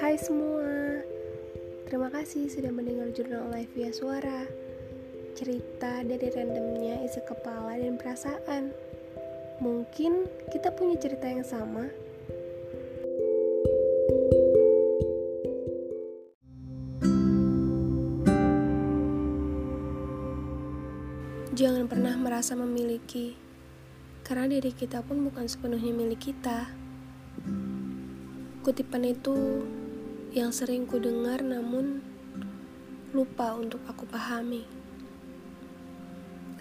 Hai semua, terima kasih sudah mendengar jurnal live via suara. Cerita dari randomnya isi kepala dan perasaan. Mungkin kita punya cerita yang sama. Jangan pernah merasa memiliki, karena diri kita pun bukan sepenuhnya milik kita. Kutipan itu yang sering ku dengar namun lupa untuk aku pahami.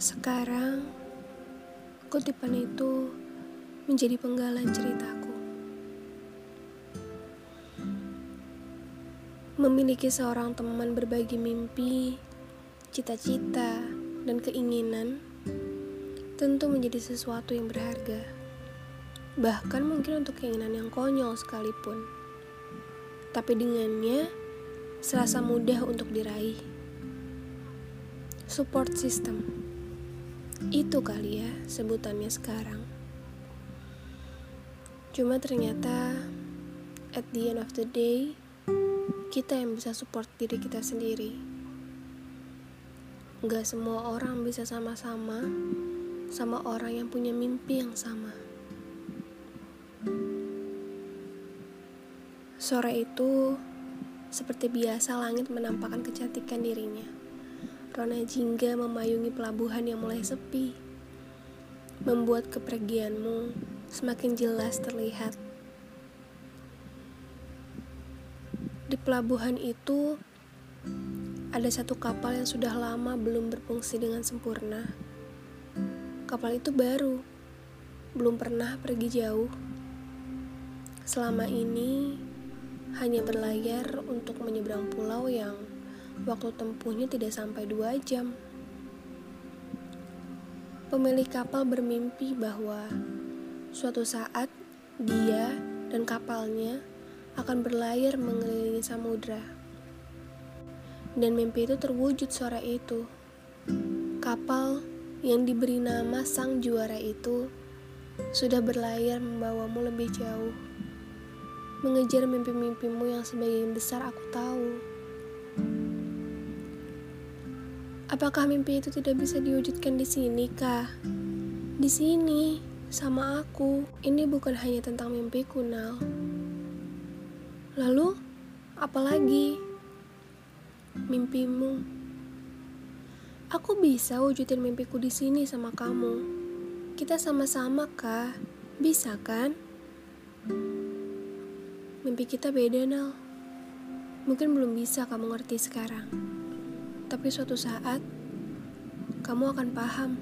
Sekarang, kutipan itu menjadi penggalan ceritaku. Memiliki seorang teman berbagi mimpi, cita-cita, dan keinginan tentu menjadi sesuatu yang berharga bahkan mungkin untuk keinginan yang konyol sekalipun. Tapi dengannya, serasa mudah untuk diraih. Support system. Itu kali ya sebutannya sekarang. Cuma ternyata at the end of the day, kita yang bisa support diri kita sendiri. Gak semua orang bisa sama-sama sama orang yang punya mimpi yang sama. Sore itu, seperti biasa langit menampakkan kecantikan dirinya. Rona jingga memayungi pelabuhan yang mulai sepi, membuat kepergianmu semakin jelas terlihat. Di pelabuhan itu, ada satu kapal yang sudah lama belum berfungsi dengan sempurna. Kapal itu baru, belum pernah pergi jauh. Selama ini, hanya berlayar untuk menyeberang pulau yang waktu tempuhnya tidak sampai dua jam. Pemilik kapal bermimpi bahwa suatu saat dia dan kapalnya akan berlayar mengelilingi samudra. Dan mimpi itu terwujud sore itu. Kapal yang diberi nama sang juara itu sudah berlayar membawamu lebih jauh mengejar mimpi-mimpimu yang sebagian besar aku tahu. Apakah mimpi itu tidak bisa diwujudkan di sini, Kak? Di sini, sama aku. Ini bukan hanya tentang mimpiku, Nal. Lalu, apalagi mimpimu? Aku bisa wujudin mimpiku di sini sama kamu. Kita sama-sama, Kak. Bisa kan? Mimpi kita beda, Nal. Mungkin belum bisa kamu ngerti sekarang. Tapi suatu saat, kamu akan paham.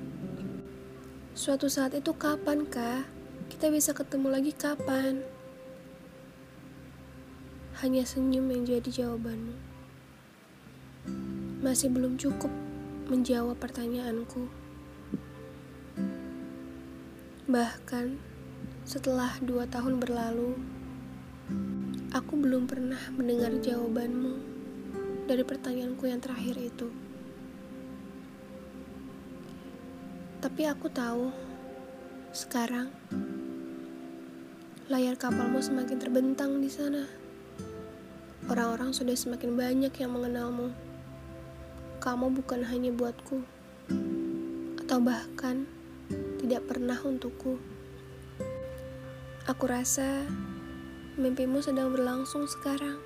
Suatu saat itu kapan, Kak? Kita bisa ketemu lagi kapan? Hanya senyum yang jadi jawabanmu. Masih belum cukup menjawab pertanyaanku. Bahkan setelah dua tahun berlalu, Aku belum pernah mendengar jawabanmu dari pertanyaanku yang terakhir itu. Tapi aku tahu, sekarang layar kapalmu semakin terbentang di sana. Orang-orang sudah semakin banyak yang mengenalmu. Kamu bukan hanya buatku, atau bahkan tidak pernah untukku. Aku rasa mimpimu sedang berlangsung sekarang.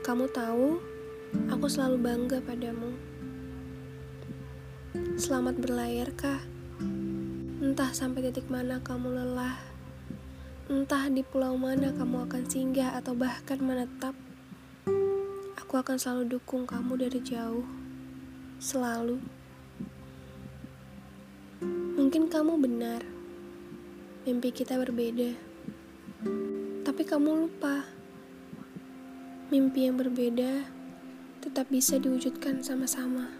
Kamu tahu, aku selalu bangga padamu. Selamat berlayar, kah? Entah sampai titik mana kamu lelah, entah di pulau mana kamu akan singgah atau bahkan menetap. Aku akan selalu dukung kamu dari jauh, selalu. Mungkin kamu benar, mimpi kita berbeda tapi kamu lupa. Mimpi yang berbeda tetap bisa diwujudkan sama-sama.